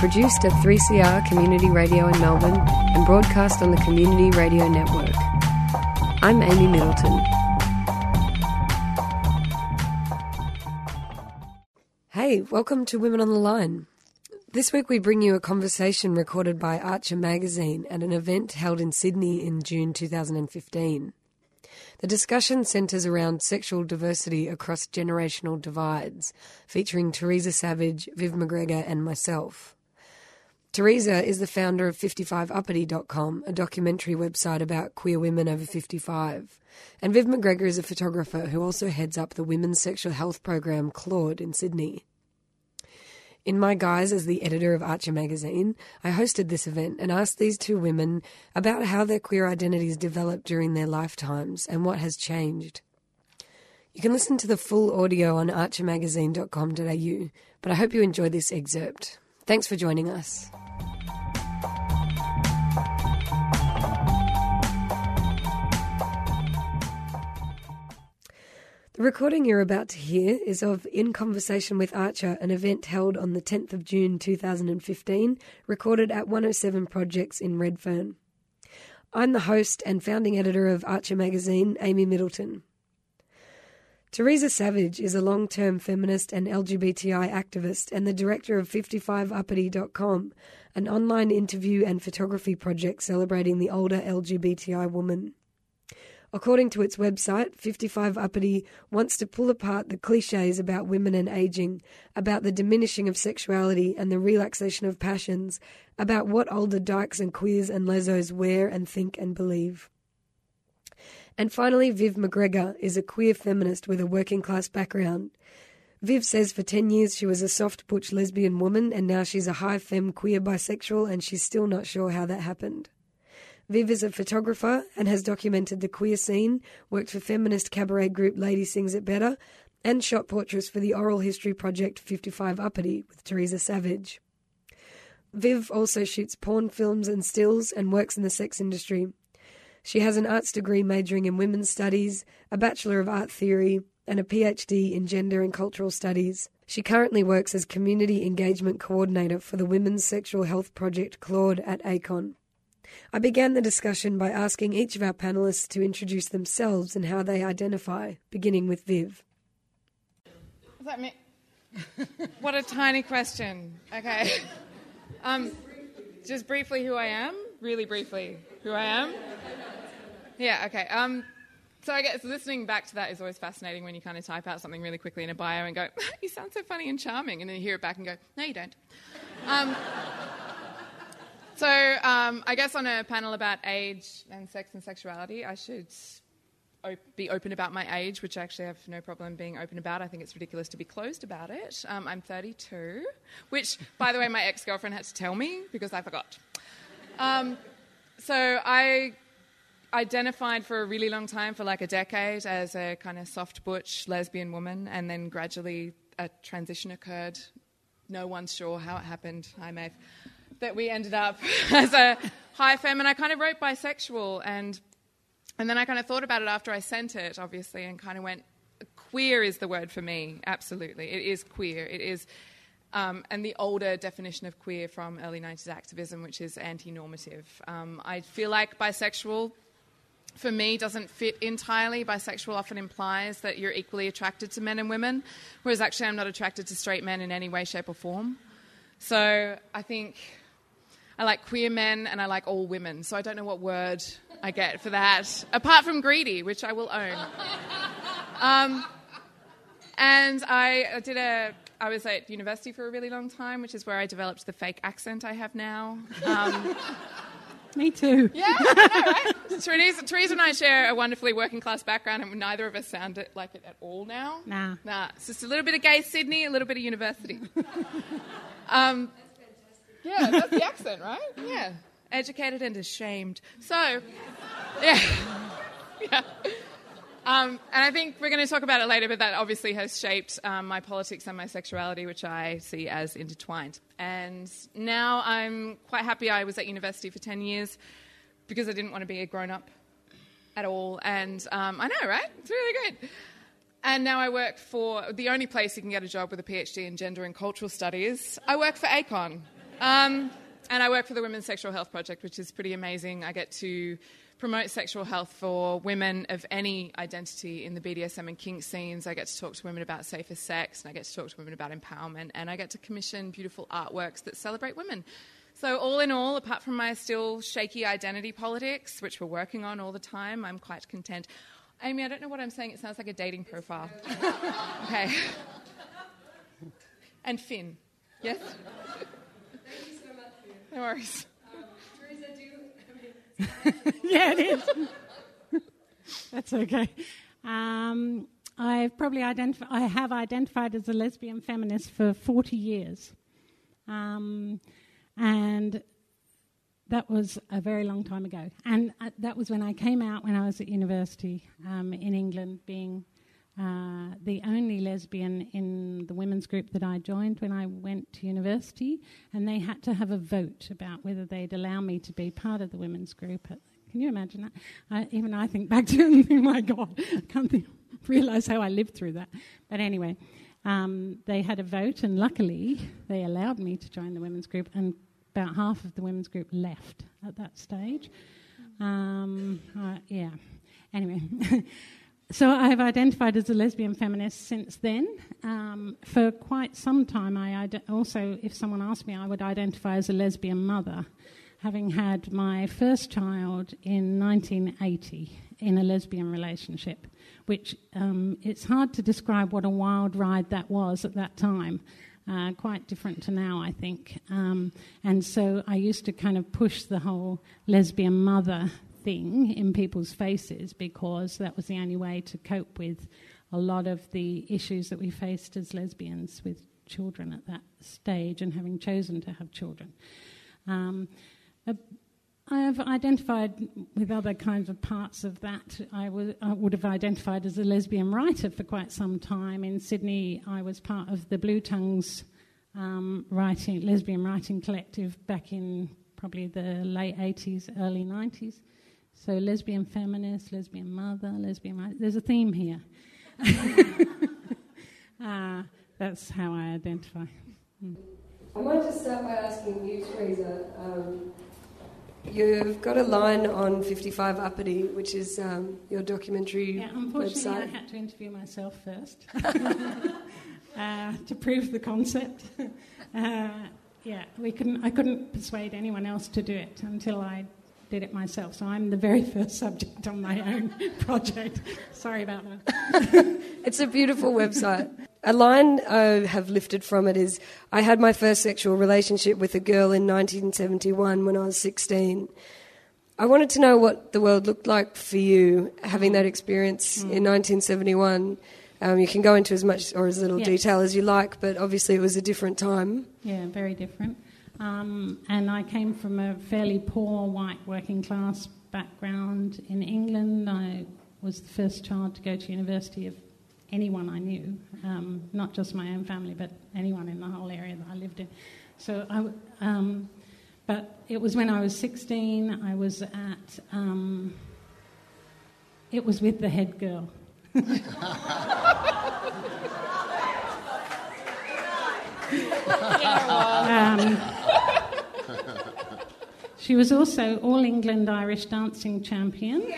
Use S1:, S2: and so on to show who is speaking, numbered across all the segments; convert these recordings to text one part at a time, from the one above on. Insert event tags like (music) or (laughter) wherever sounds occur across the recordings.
S1: produced at 3CR Community Radio in Melbourne and broadcast on the Community Radio Network. I'm Amy Middleton. Hey, welcome to Women on the Line. This week we bring you a conversation recorded by Archer magazine at an event held in Sydney in June 2015. The discussion centres around sexual diversity across generational divides, featuring Teresa Savage, Viv McGregor, and myself. Teresa is the founder of 55uppity.com, a documentary website about queer women over 55. And Viv McGregor is a photographer who also heads up the women's sexual health program Claude in Sydney. In my guise as the editor of Archer magazine, I hosted this event and asked these two women about how their queer identities developed during their lifetimes and what has changed. You can listen to the full audio on archermagazine.com.au, but I hope you enjoy this excerpt. Thanks for joining us. The recording you're about to hear is of In Conversation with Archer, an event held on the 10th of June 2015, recorded at 107 Projects in Redfern. I'm the host and founding editor of Archer magazine, Amy Middleton. Teresa Savage is a long term feminist and LGBTI activist and the director of 55uppity.com, an online interview and photography project celebrating the older LGBTI woman. According to its website, 55 Uppity wants to pull apart the cliches about women and aging, about the diminishing of sexuality and the relaxation of passions, about what older dykes and queers and lesos wear and think and believe. And finally, Viv McGregor is a queer feminist with a working class background. Viv says for 10 years she was a soft butch lesbian woman and now she's a high femme queer bisexual and she's still not sure how that happened. Viv is a photographer and has documented the queer scene, worked for feminist cabaret group Lady Sings It Better, and shot portraits for the oral history project 55 Uppity with Teresa Savage. Viv also shoots porn films and stills and works in the sex industry. She has an arts degree majoring in women's studies, a Bachelor of Art Theory, and a PhD in Gender and Cultural Studies. She currently works as Community Engagement Coordinator for the Women's Sexual Health Project Claude at ACON. I began the discussion by asking each of our panelists to introduce themselves and how they identify, beginning with Viv.
S2: That mean? (laughs) what a tiny question. Okay. (laughs) Um, just briefly, who I am. Really briefly, who I am. Yeah. Okay. Um, so I guess listening back to that is always fascinating when you kind of type out something really quickly in a bio and go, (laughs) "You sound so funny and charming," and then you hear it back and go, "No, you don't." Um, so um, I guess on a panel about age and sex and sexuality, I should op- be open about my age, which I actually have no problem being open about. I think it's ridiculous to be closed about it. Um, I'm 32, which, by the way, my ex girlfriend had to tell me because I forgot. Um, so I identified for a really long time, for like a decade, as a kind of soft butch lesbian woman, and then gradually a transition occurred. No one's sure how it happened. Hi, Maeve that we ended up (laughs) as a high femme, and I kind of wrote bisexual, and and then I kind of thought about it after I sent it, obviously, and kind of went, queer is the word for me. Absolutely, it is queer. It is. Um, and the older definition of queer from early 90s activism, which is anti normative. Um, I feel like bisexual for me doesn't fit entirely. Bisexual often implies that you're equally attracted to men and women, whereas actually I'm not attracted to straight men in any way, shape, or form. So I think I like queer men and I like all women. So I don't know what word I get for that, apart from greedy, which I will own. Um, and I did a. I was at university for a really long time, which is where I developed the fake accent I have now. Um,
S3: Me too.
S2: yeah, I know, right? Teresa and I share a wonderfully working class background, and neither of us sound it like it at all now.
S3: Nah.
S2: Nah, it's just a little bit of gay Sydney, a little bit of university. (laughs) um, yeah, that's the accent, right? Yeah. educated and ashamed. So, yeah. yeah. Um, and I think we're going to talk about it later, but that obviously has shaped um, my politics and my sexuality, which I see as intertwined. And now I'm quite happy I was at university for 10 years because I didn't want to be a grown up at all. And um, I know, right? It's really good. And now I work for the only place you can get a job with a PhD in gender and cultural studies. I work for ACON. Um, and I work for the Women's Sexual Health Project, which is pretty amazing. I get to promote sexual health for women of any identity in the BDSM and kink scenes. I get to talk to women about safer sex, and I get to talk to women about empowerment, and I get to commission beautiful artworks that celebrate women. So, all in all, apart from my still shaky identity politics, which we're working on all the time, I'm quite content. Amy, I don't know what I'm saying. It sounds like a dating profile. (laughs) okay. And Finn. Yes?
S1: Thank you so much.
S2: No worries. (laughs)
S3: yeah, it is. (laughs) That's okay. Um, I've probably identified. I have identified as a lesbian feminist for 40 years, um, and that was a very long time ago. And uh, that was when I came out when I was at university um, in England, being uh, the only lesbian in the women's group that I joined when I went to university, and they had to have a vote about whether they'd allow me to be part of the women's group. Can you imagine that? I, even I think back to it and think, my God, I can't think, realize how I lived through that. But anyway, um, they had a vote, and luckily they allowed me to join the women's group, and about half of the women's group left at that stage. Um, uh, yeah. Anyway. (laughs) So I've identified as a lesbian feminist since then. Um, for quite some time, I Id- also, if someone asked me, I would identify as a lesbian mother, having had my first child in 1980 in a lesbian relationship, which um, it's hard to describe what a wild ride that was at that time. Uh, quite different to now, I think. Um, and so I used to kind of push the whole lesbian mother thing in people's faces because that was the only way to cope with a lot of the issues that we faced as lesbians with children at that stage and having chosen to have children. Um, I have identified with other kinds of parts of that. I, w- I would have identified as a lesbian writer for quite some time. In Sydney, I was part of the Blue Tongues um, writing, lesbian writing collective back in probably the late 80s, early 90s. So, lesbian feminist, lesbian mother, lesbian. There's a theme here. uh, (laughs) that's how I identify.
S1: Mm. I might just start by asking you, Teresa. Um, you've got a line on 55 Uppity, which is um, your documentary
S3: yeah, unfortunately,
S1: website.
S3: I had to interview myself first (laughs) uh, to prove the concept. (laughs) Uh, yeah, we couldn't. I couldn't persuade anyone else to do it until I did it myself. So I'm the very (laughs) first subject on my own (laughs) project. Sorry about
S1: that. (laughs) it's a beautiful website. A line I have lifted from it is I had my first sexual relationship with a girl in 1971 when I was 16. I wanted to know what the world looked like for you having that experience mm. in 1971. Um, you can go into as much or as little yeah. detail as you like, but obviously it was a different time.
S3: Yeah, very different. Um, and I came from a fairly poor white working class background in England. I was the first child to go to university of anyone I knew, um, not just my own family, but anyone in the whole area that I lived in. So I, um, but it was when I was 16. I was at. Um, it was with the head girl. (laughs) she was also All England Irish dancing champion. (laughs)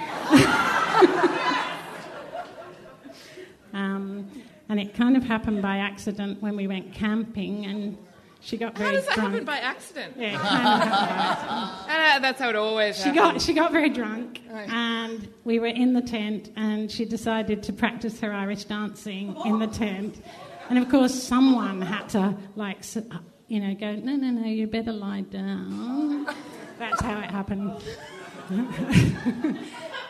S3: um, and it kind of happened by accident when we went camping and she got very drunk.
S2: How does that
S3: drunk.
S2: happen by accident?
S3: Yeah,
S2: uh, that's how it always
S3: she
S2: happens.
S3: got she got very drunk, and we were in the tent, and she decided to practice her Irish dancing in the tent, and of course someone had to like you know go no no no you better lie down. That's how it happened. (laughs)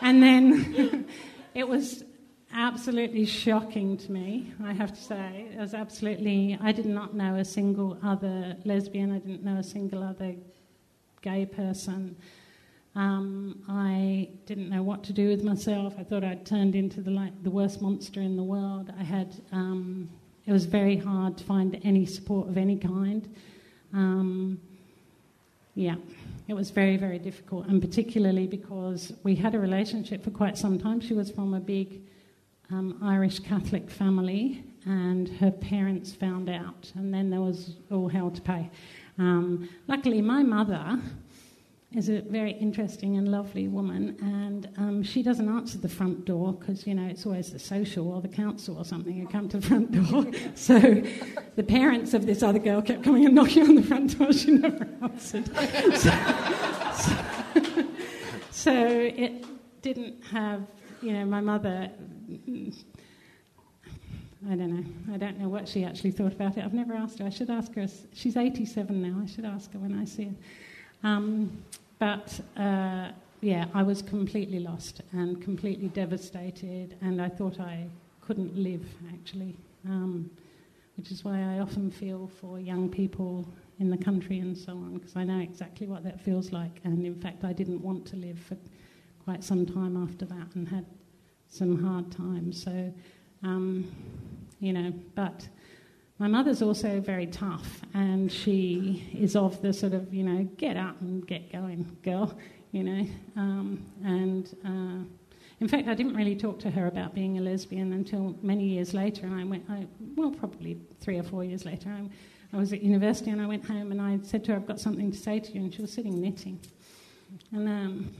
S3: and then (laughs) it was absolutely shocking to me, I have to say. It was absolutely, I did not know a single other lesbian, I didn't know a single other gay person. Um, I didn't know what to do with myself. I thought I'd turned into the like the worst monster in the world. I had um, it was very hard to find any support of any kind. Um, yeah, it was very very difficult, and particularly because we had a relationship for quite some time. She was from a big um, Irish Catholic family, and her parents found out, and then there was all hell to pay. Um, luckily, my mother is a very interesting and lovely woman, and um, she doesn't answer the front door because you know it's always the social or the council or something who come to the front door. (laughs) so the parents of this other girl kept coming and knocking on the front door. She never answered. (laughs) so, so, so it didn't have, you know, my mother. I don't know. I don't know what she actually thought about it. I've never asked her. I should ask her. She's 87 now. I should ask her when I see her. Um, but uh, yeah, I was completely lost and completely devastated, and I thought I couldn't live actually, um, which is why I often feel for young people in the country and so on, because I know exactly what that feels like. And in fact, I didn't want to live for quite some time after that and had some hard times. So, um, you know, but my mother's also very tough, and she is of the sort of, you know, get up and get going, girl, you know. Um, and uh, in fact, I didn't really talk to her about being a lesbian until many years later. And I went, I, well, probably three or four years later. I, I was at university and I went home and I said to her, I've got something to say to you. And she was sitting knitting. And um,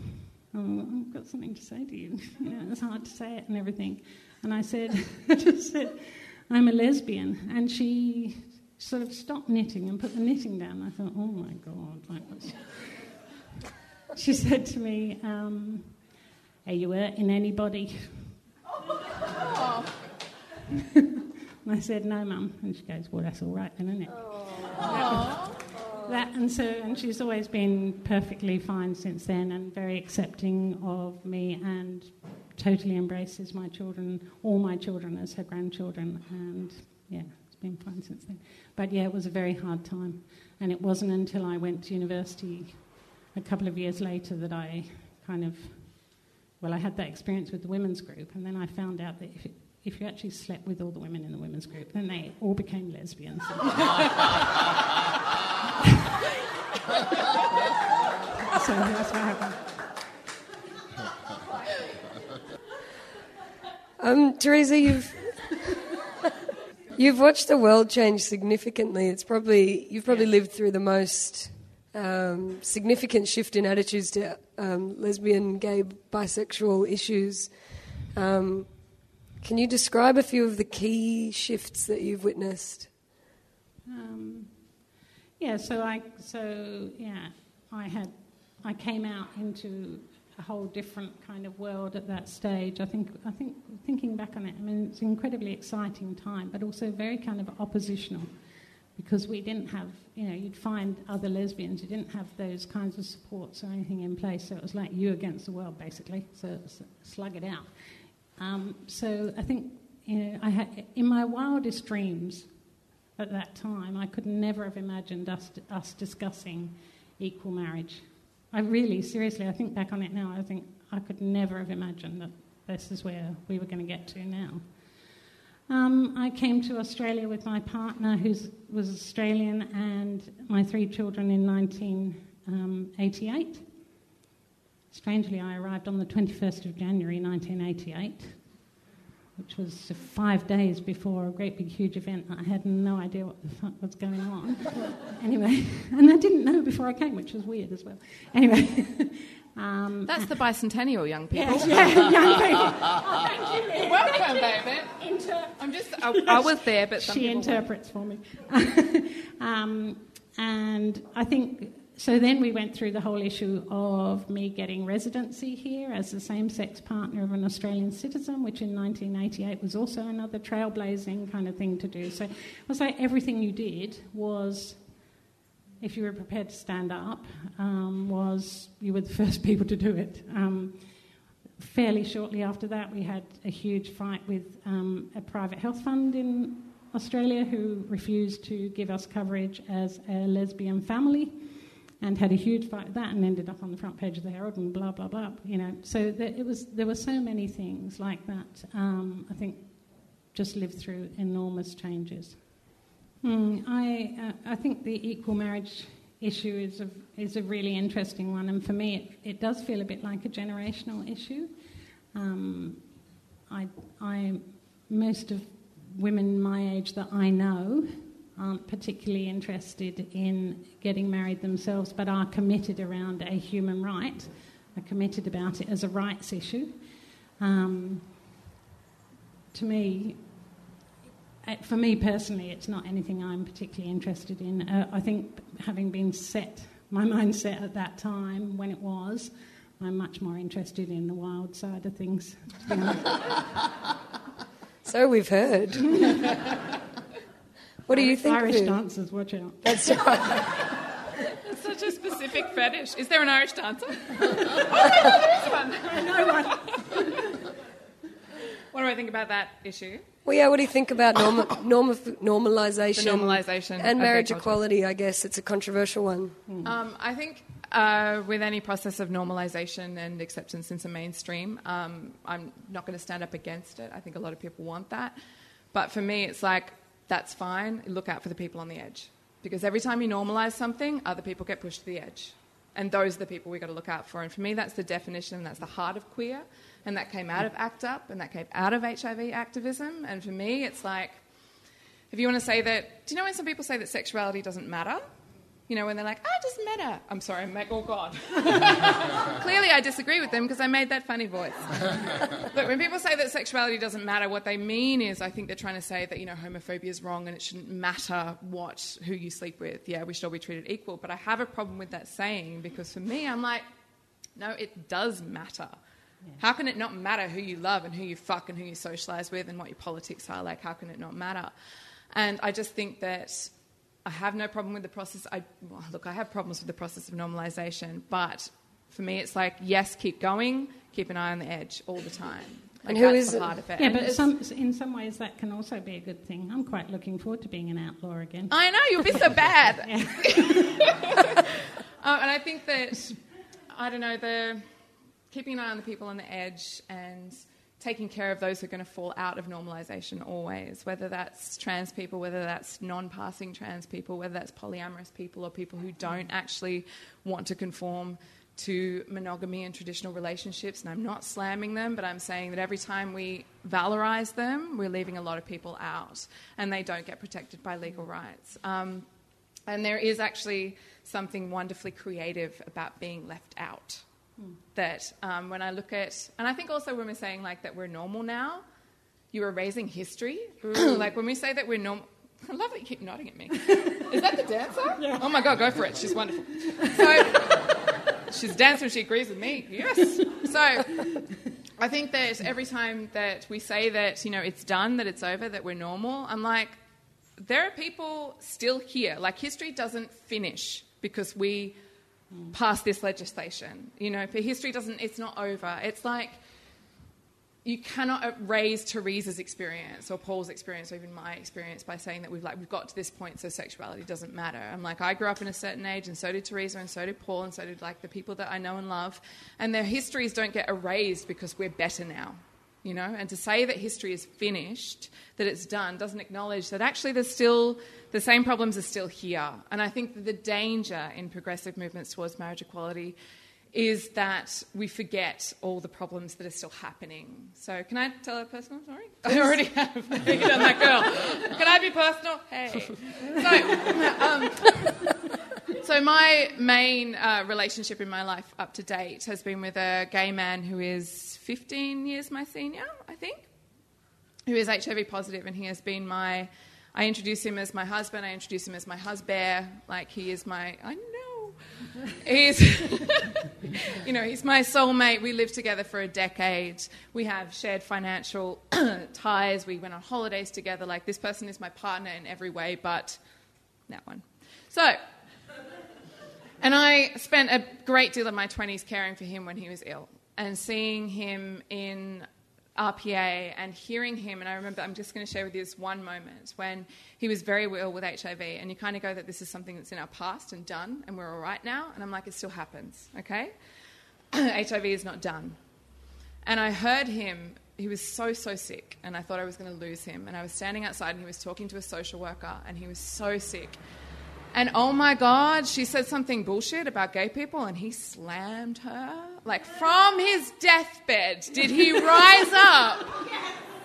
S3: oh, I've got something to say to you. (laughs) you know, it's hard to say it and everything. And I said, (laughs) I just said, I'm a lesbian. And she sort of stopped knitting and put the knitting down. I thought, oh my God. Like, she said to me, um, Are you hurting anybody? Oh. (laughs) and I said, No, mum. And she goes, Well, that's all right then, isn't it? Oh. That, and so, and she's always been perfectly fine since then and very accepting of me and totally embraces my children, all my children, as her grandchildren, and yeah, it's been fine since then. But yeah, it was a very hard time, and it wasn't until I went to university a couple of years later that I kind of, well, I had that experience with the women's group, and then I found out that if, it, if you actually slept with all the women in the women's group, then they all became lesbians. (laughs) so that's what happened.
S1: Um, Teresa, you've you've watched the world change significantly. It's probably you've probably lived through the most um, significant shift in attitudes to um, lesbian, gay, bisexual issues. Um, can you describe a few of the key shifts that you've witnessed?
S3: Um, yeah, so I so yeah, I had I came out into whole different kind of world at that stage. I think, I think, thinking back on it, I mean, it's an incredibly exciting time, but also very kind of oppositional, because we didn't have, you know, you'd find other lesbians, you didn't have those kinds of supports or anything in place, so it was like you against the world, basically. So, slug it out. Um, so I think, you know, I had in my wildest dreams at that time, I could never have imagined us us discussing equal marriage I really, seriously, I think back on it now, I think I could never have imagined that this is where we were going to get to now. Um, I came to Australia with my partner, who was Australian, and my three children in 1988. Um, Strangely, I arrived on the 21st of January 1988 which was five days before a great big huge event. I had no idea what the fuck was going on. (laughs) anyway, (laughs) and I didn't know before I came, which was weird as well. Anyway. (laughs)
S2: Um, That's the bicentennial, young people.
S3: Yes, yeah, young people. Oh, thank
S2: you. Welcome, baby. Inter- I'm just, I, I, was there, but
S3: she interprets won't. for me. um, and I think so then we went through the whole issue of me getting residency here as the same sex partner of an Australian citizen, which in 1988 was also another trailblazing kind of thing to do. So it was like everything you did was, if you were prepared to stand up, um, was you were the (laughs) first people to do it. Um, fairly shortly after that, we had a huge fight with um, a private health fund in Australia who refused to give us coverage as a lesbian family and had a huge fight with that and ended up on the front page of the Herald and blah blah blah. You know, so there, it was there were so many things like that. Um, I think just lived through enormous changes. Mm, I uh, I think the equal marriage issue is a is a really interesting one, and for me it, it does feel a bit like a generational issue. Um, I I most of women my age that I know aren't particularly interested in getting married themselves, but are committed around a human right, are committed about it as a rights issue. Um, to me, uh, for me personally, it's not anything I'm particularly interested in. Uh, I think having been set, my (laughs) mindset at that time when it was, I'm much more interested in the wild side of things. (laughs)
S1: so we've heard. (laughs) What do you think?
S3: Irish dancers, watch out.
S1: That's (laughs) right.
S2: It's such a specific fetish. Is there an Irish dancer? (laughs) oh my there is one.
S3: I know one.
S2: What do I think about that issue?
S1: Well, yeah. What do you think about norma- norma- normalization,
S2: The normalization
S1: and marriage equality? I guess it's a controversial one.
S2: Um, I think uh, with any process of normalization and acceptance into mainstream, um, I'm not going to stand up against it. I think a lot of people want that. But for me, it's like, that's fine. Look out for the people on the edge. Because every time you normalize something, other people get pushed to the edge. And those are the people we've got to look out for. And for me, that's the definition, and that's the heart of queer. And that came out of ACT UP, and that came out of HIV activism. And for me, it's like, if you want to say that, do you know when some people say that sexuality doesn't matter? You know, when they're like, oh, it doesn't matter. I'm sorry, I'm like, oh, God. (laughs) Clearly, I disagree with them because I made that funny voice. (laughs) But when people say that sexuality doesn't matter, what they mean is I think they're trying to say that, you know, homophobia is wrong and it shouldn't matter what, who you sleep with. Yeah, we should all be treated equal. But I have a problem with that saying because for me, I'm like, no, it does matter. How can it not matter who you love and who you fuck and who you socialize with and what your politics are? Like, how can it not matter? And I just think that I have no problem with the process. I, well, look, I have problems with the process of normalization, but for me, it's like, yes, keep going, keep an eye on the edge all the time. Like,
S1: And who
S2: that's
S1: is
S2: the
S1: it?
S2: heart of it.
S3: Yeah, but some, in some ways that can also be a good thing. I'm quite looking forward to being an outlaw again.
S2: I know, you'll be so (laughs) bad. Um, (laughs) and I think that, I don't know, the keeping an eye on the people on the edge and taking care of those who are going to fall out of normalization always, whether that's trans people, whether that's non passing trans people, whether that's polyamorous people or people who don't actually want to conform to monogamy and traditional relationships. And I'm not slamming them, but I'm saying that every time we valorize them, we're leaving a lot of people out and they don't get protected by legal rights. Um, and there is actually something wonderfully creative about being left out. That um, when I look at, and I think also when we're saying like that we're normal now, you are erasing history. (clears throat) like when we say that we're normal, (laughs) I love that you keep nodding at me. (laughs) Is that the dancer? Oh my god, go for it. She's wonderful. So (laughs) she's dancing. She agrees with me. Yes. So I think that every time that we say that you know it's done, that it's over, that we're normal, I'm like, there are people still here. Like history doesn't finish because we pass this legislation. You know, for history doesn't. It's not over. It's like you cannot uh, raise Teresa's experience or Paul's experience or even my experience by saying that we've like we've got to this point, so sexuality doesn't matter. I'm like I grew up in a certain age, and so did Teresa, and so did Paul, and so did like the people that I know and love, and their histories don't get erased because we're better now. You know, and to say that history is finished, that it's done, doesn't acknowledge that actually there's still the same problems are still here. And I think that the danger in progressive movements towards marriage equality is that we forget all the problems that are still happening. So, can I tell a personal story? (laughs) I already have. (laughs) Done that, girl. Can I be personal? Hey. So, (laughs) um, so my main uh, relationship in my life up to date has been with a gay man who is 15 years my senior, I think, who is HIV positive, and he has been my. I introduce him as my husband. I introduce him as my husband. Like he is my. I know. He's, (laughs) you know, he's my soulmate. We lived together for a decade. We have shared financial (clears throat) ties. We went on holidays together. Like this person is my partner in every way, but that one. So, and I spent a great deal of my 20s caring for him when he was ill and seeing him in RPA and hearing him, and I remember I'm just going to share with you this one moment when he was very ill with HIV, and you kind of go that this is something that's in our past and done, and we're all right now, and I'm like, it still happens, okay? (clears throat) HIV is not done. And I heard him, he was so, so sick, and I thought I was going to lose him, and I was standing outside, and he was talking to a social worker, and he was so sick. And oh my God, she said something bullshit about gay people, and he slammed her. Like from his deathbed, did he (laughs) rise up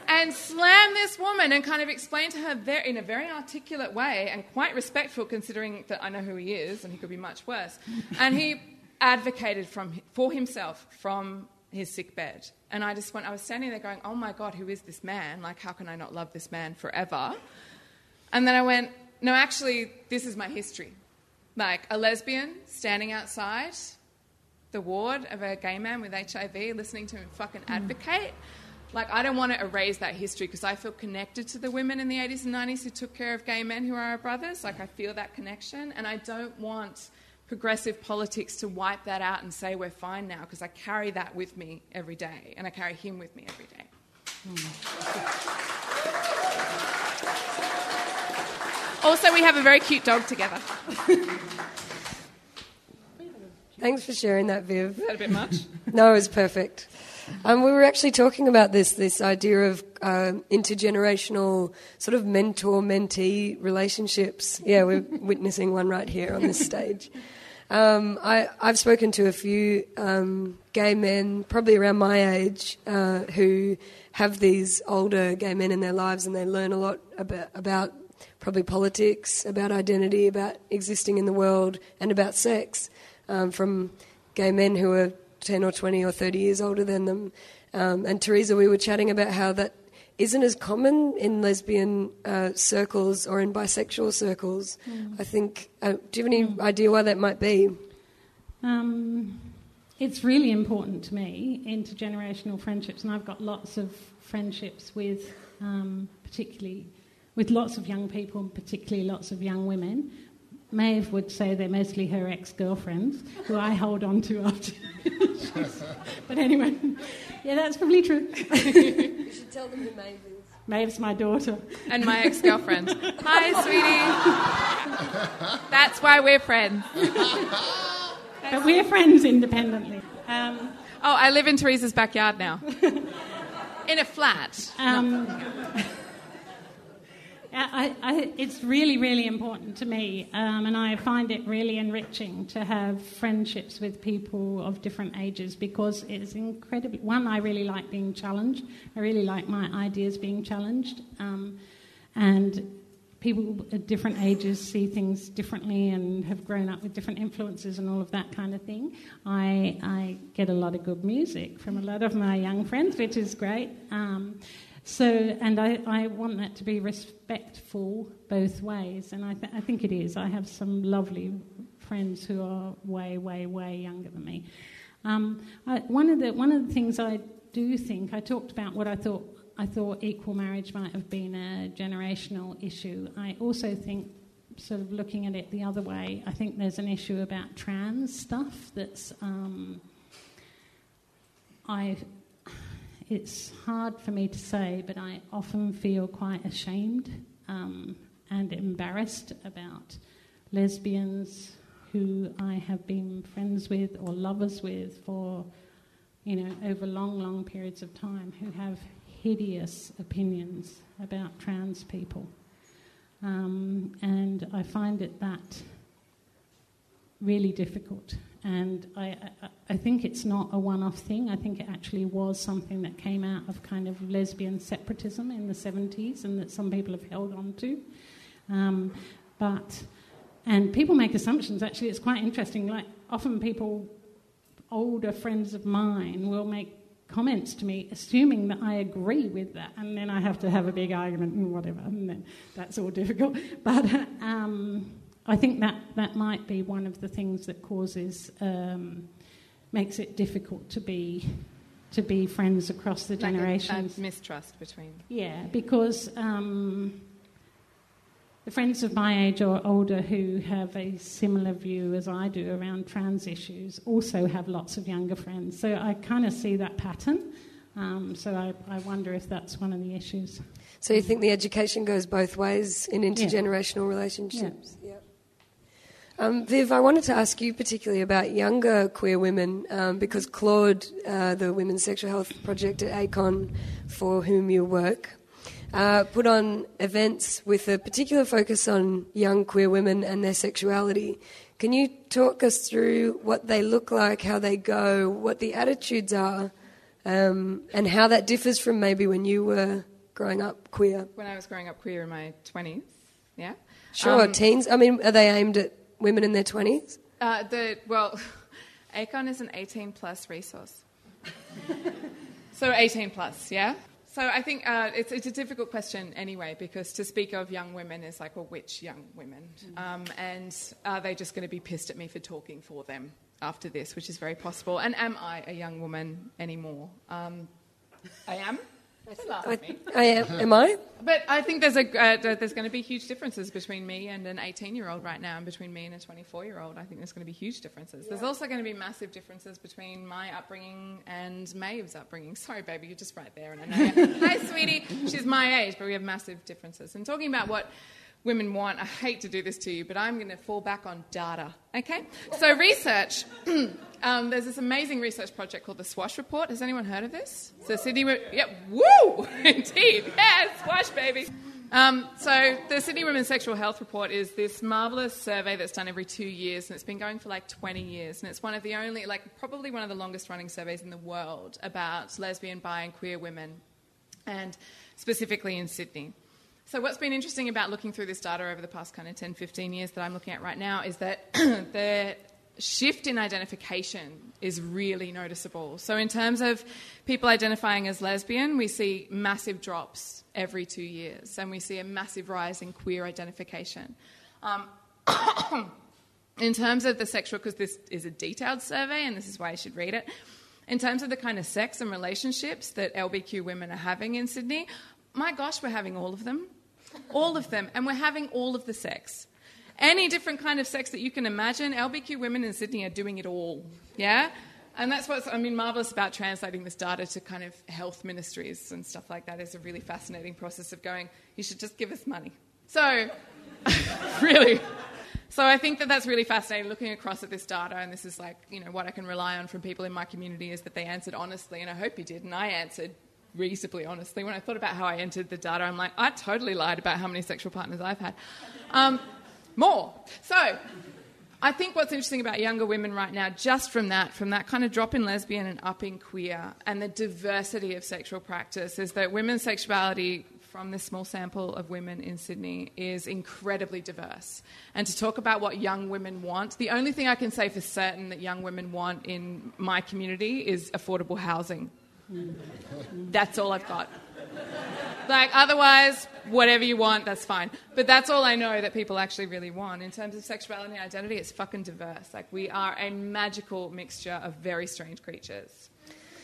S2: and slam this woman and kind of explain to her there in a very articulate way and quite respectful, considering that I know who he is and he could be much worse. And he advocated from, for himself from his sick bed. And I just went, I was standing there going, oh my God, who is this man? Like, how can I not love this man forever? And then I went, no, actually, this is my history. Like a lesbian standing outside the ward of a gay man with HIV, listening to him fucking hmm. advocate. Like, I don't want to erase that history because I feel connected to the women in the 80s and 90s who took care of gay men who are our brothers. Like, I feel that connection. And I don't want progressive politics to wipe that out and say we're fine now because I carry that with me every day and I carry him with me every day. Mm. Also, we have a very cute dog together.
S1: Thanks for sharing that, Viv.
S2: Is that a bit much?
S1: no, it was perfect. Um, we were actually talking about this this idea of uh, intergenerational sort of mentor mentee relationships. Yeah, we're (laughs) witnessing one right here on this stage. Um, I, have spoken to a few um, gay men, probably around my age, uh, who have these older gay men in their lives, and they learn a lot about, about probably politics, about identity, about existing in the world, and about sex um, from gay men who are 10 or 20 or 30 years older than them. Um, and Teresa, we were chatting about how that isn't as common in lesbian uh, circles or in bisexual circles. Mm. I think. Uh, do you have any mm. idea why that might be?
S3: Um, it's really important to me intergenerational friendships, and I've got lots of friendships with, um, particularly with lots of young people, and particularly lots of young women. Maeve would say they're mostly her ex girlfriends, who I hold on to after. (laughs) but anyway, yeah, that's probably true.
S1: you should tell them who Maeve is.
S3: Maeve's my daughter.
S2: And my ex girlfriend. Hi, sweetie. That's why we're friends.
S3: but we're friends independently. Um,
S2: oh, I live in Teresa's backyard now. (laughs) in a flat. Um,
S3: I, I, it's really, really important to me, um, and I find it really enriching to have friendships with people of different ages because it's incredibly. One, I really like being challenged. I really like my ideas being challenged, um, and people at different ages see things differently and have grown up with different influences and all of that kind of thing. I, I get a lot of good music from a lot of my young friends, which is great. Um, so, and I, I want that to be respectful both ways, and I, th- I think it is. I have some lovely friends who are way, way, way younger than me. Um, I, one of the one of the things I do think I talked about what I thought I thought equal marriage might have been a generational issue. I also think, sort of looking at it the other way, I think there's an issue about trans stuff that's. Um, I it's hard for me to say, but I often feel quite ashamed um, and embarrassed about lesbians who I have been friends with or lovers with for, you know, over long, long periods of time who have hideous opinions about trans people. Um, and I find it that really difficult and I, I, I, think it's not a one off thing. I think it actually was something that came out of kind of lesbian separatism in the 70s and that some people have held on to. Um, but, and people make assumptions, actually, it's quite interesting. Like, often people, older friends of mine, will make comments to me assuming that I agree with that, and then I have to have a big argument and whatever, and then that's all (laughs) difficult. But, um, I think that, that might be one of the things that causes um, makes it difficult to be to be friends across the like generations.
S2: A, a mistrust between.
S3: Yeah, because um, the friends of my age or older who have a similar view as I do around trans issues also have lots of younger friends. So I kind of see that pattern. Um, so I, I wonder if that's one of the issues.
S1: So you think the education goes both ways in intergenerational relationships?
S3: Yeah.
S1: Um, Viv, I wanted to ask you particularly about younger queer women um, because Claude, uh, the Women's Sexual Health Project at ACON, for whom you work, uh, put on events with a particular focus on young queer women and their sexuality. Can you talk us through what they look like, how they go, what the attitudes are, um, and how that differs from maybe when you were growing up queer?
S2: When I was growing up queer in my 20s, yeah?
S1: Sure,
S2: Um,
S1: teens. I mean, are they aimed at women in their 20s?
S2: Uh, the, well, (laughs) ACON is an 18 plus resource. (laughs) so 18 plus, yeah? So I think uh, it's, it's a difficult question anyway, because to speak of young women is like, well, which young women? Um, and are they just going to be pissed at me for talking for them after this, which is very possible? And am I a young woman anymore? Um, I am. Don't
S1: I,
S2: at me.
S1: I am. Am I? (laughs)
S2: But I think there's a uh, there's going to be huge differences between me and an 18 year old right now, and between me and a 24 year old. I think there's going to be huge differences. There's also going to be massive differences between my upbringing and Maeve's upbringing. (laughs) Sorry, baby, you're just right there, and I know. you. (laughs) Hi, sweetie. She's my age, but we have massive differences. And talking about what women want, I hate to do this to you, but I'm going to fall back on data. Okay, so research. (clears throat) Um, there's this amazing research project called the Swash Report. Has anyone heard of this? So Sydney, Wo- yep, woo, (laughs) indeed, yeah, Swash, baby. Um, so the Sydney Women's Sexual Health Report is this marvelous survey that's done every two years, and it's been going for like 20 years, and it's one of the only, like, probably one of the longest running surveys in the world about lesbian, bi, and queer women, and specifically in Sydney. So, what's been interesting about looking through this data over the past kind of 10, 15 years that I'm looking at right now is that (clears throat) the shift in identification is really noticeable. So, in terms of people identifying as lesbian, we see massive drops every two years, and we see a massive rise in queer identification. Um, (coughs) in terms of the sexual, because this is a detailed survey, and this is why you should read it. In terms of the kind of sex and relationships that LBQ women are having in Sydney, my gosh, we're having all of them. All of them. And we're having all of the sex. Any different kind of sex that you can imagine, LBQ women in Sydney are doing it all. Yeah? And that's what's, I mean, marvellous about translating this data to kind of health ministries and stuff like that is a really fascinating process of going, you should just give us money. So, (laughs) really. So I think that that's really fascinating looking across at this data, and this is like, you know, what I can rely on from people in my community is that they answered honestly, and I hope you did, and I answered reasonably honestly. When I thought about how I entered the data, I'm like, I totally lied about how many sexual partners I've had. Um, more. So I think what's interesting about younger women right now, just from that, from that kind of drop in lesbian and up in queer, and the diversity of sexual practice, is that women's sexuality from this small sample of women in Sydney is incredibly diverse. And to talk about what young women want, the only thing I can say for certain that young women want in my community is affordable housing. That's all I've got. Like, otherwise, whatever you want, that's fine. But that's all I know that people actually really want. In terms of sexuality and identity, it's fucking diverse. Like, we are a magical mixture of very strange creatures.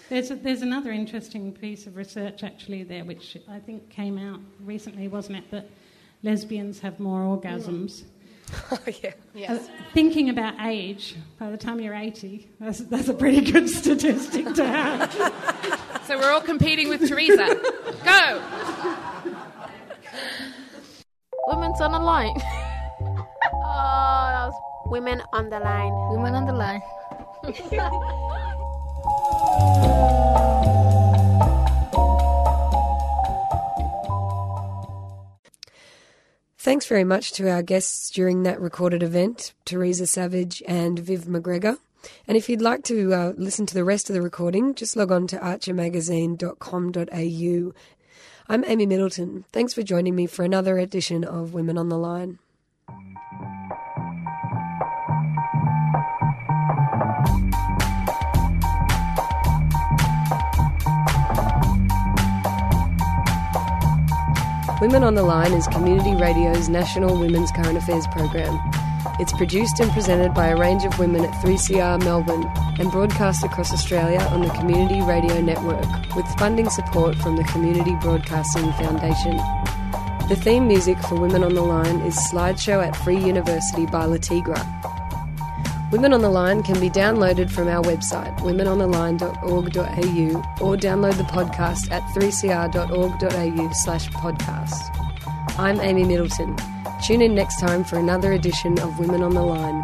S3: There's, a, there's another interesting piece of research actually there, which I think came out recently, wasn't it? That lesbians have more orgasms. (laughs)
S1: Oh, yeah.
S2: Yes.
S3: Uh, thinking about age, by the time you're 80, that's, that's a pretty good (laughs) statistic to have. (laughs)
S2: So we're all competing with Teresa. Go!
S4: Women's on the line. oh, that was women on the line.
S5: Women on the line.
S1: Thanks very much to our guests during that recorded event, Teresa Savage and Viv McGregor. And if you'd like to uh, listen to the rest of the recording, just log on to archermagazine.com.au. I'm Amy Middleton. Thanks for joining me for another edition of Women on the Line. Women on the Line is Community Radio's national women's current affairs program. It's produced and presented by a range of women at 3CR Melbourne and broadcast across Australia on the Community Radio Network with funding support from the Community Broadcasting Foundation. The theme music for Women on the Line is Slideshow at Free University by Le Tigre. Women on the Line can be downloaded from our website, womenontheline.org.au, or download the podcast at 3cr.org.au slash podcast. I'm Amy Middleton. Tune in next time for another edition of Women on the Line.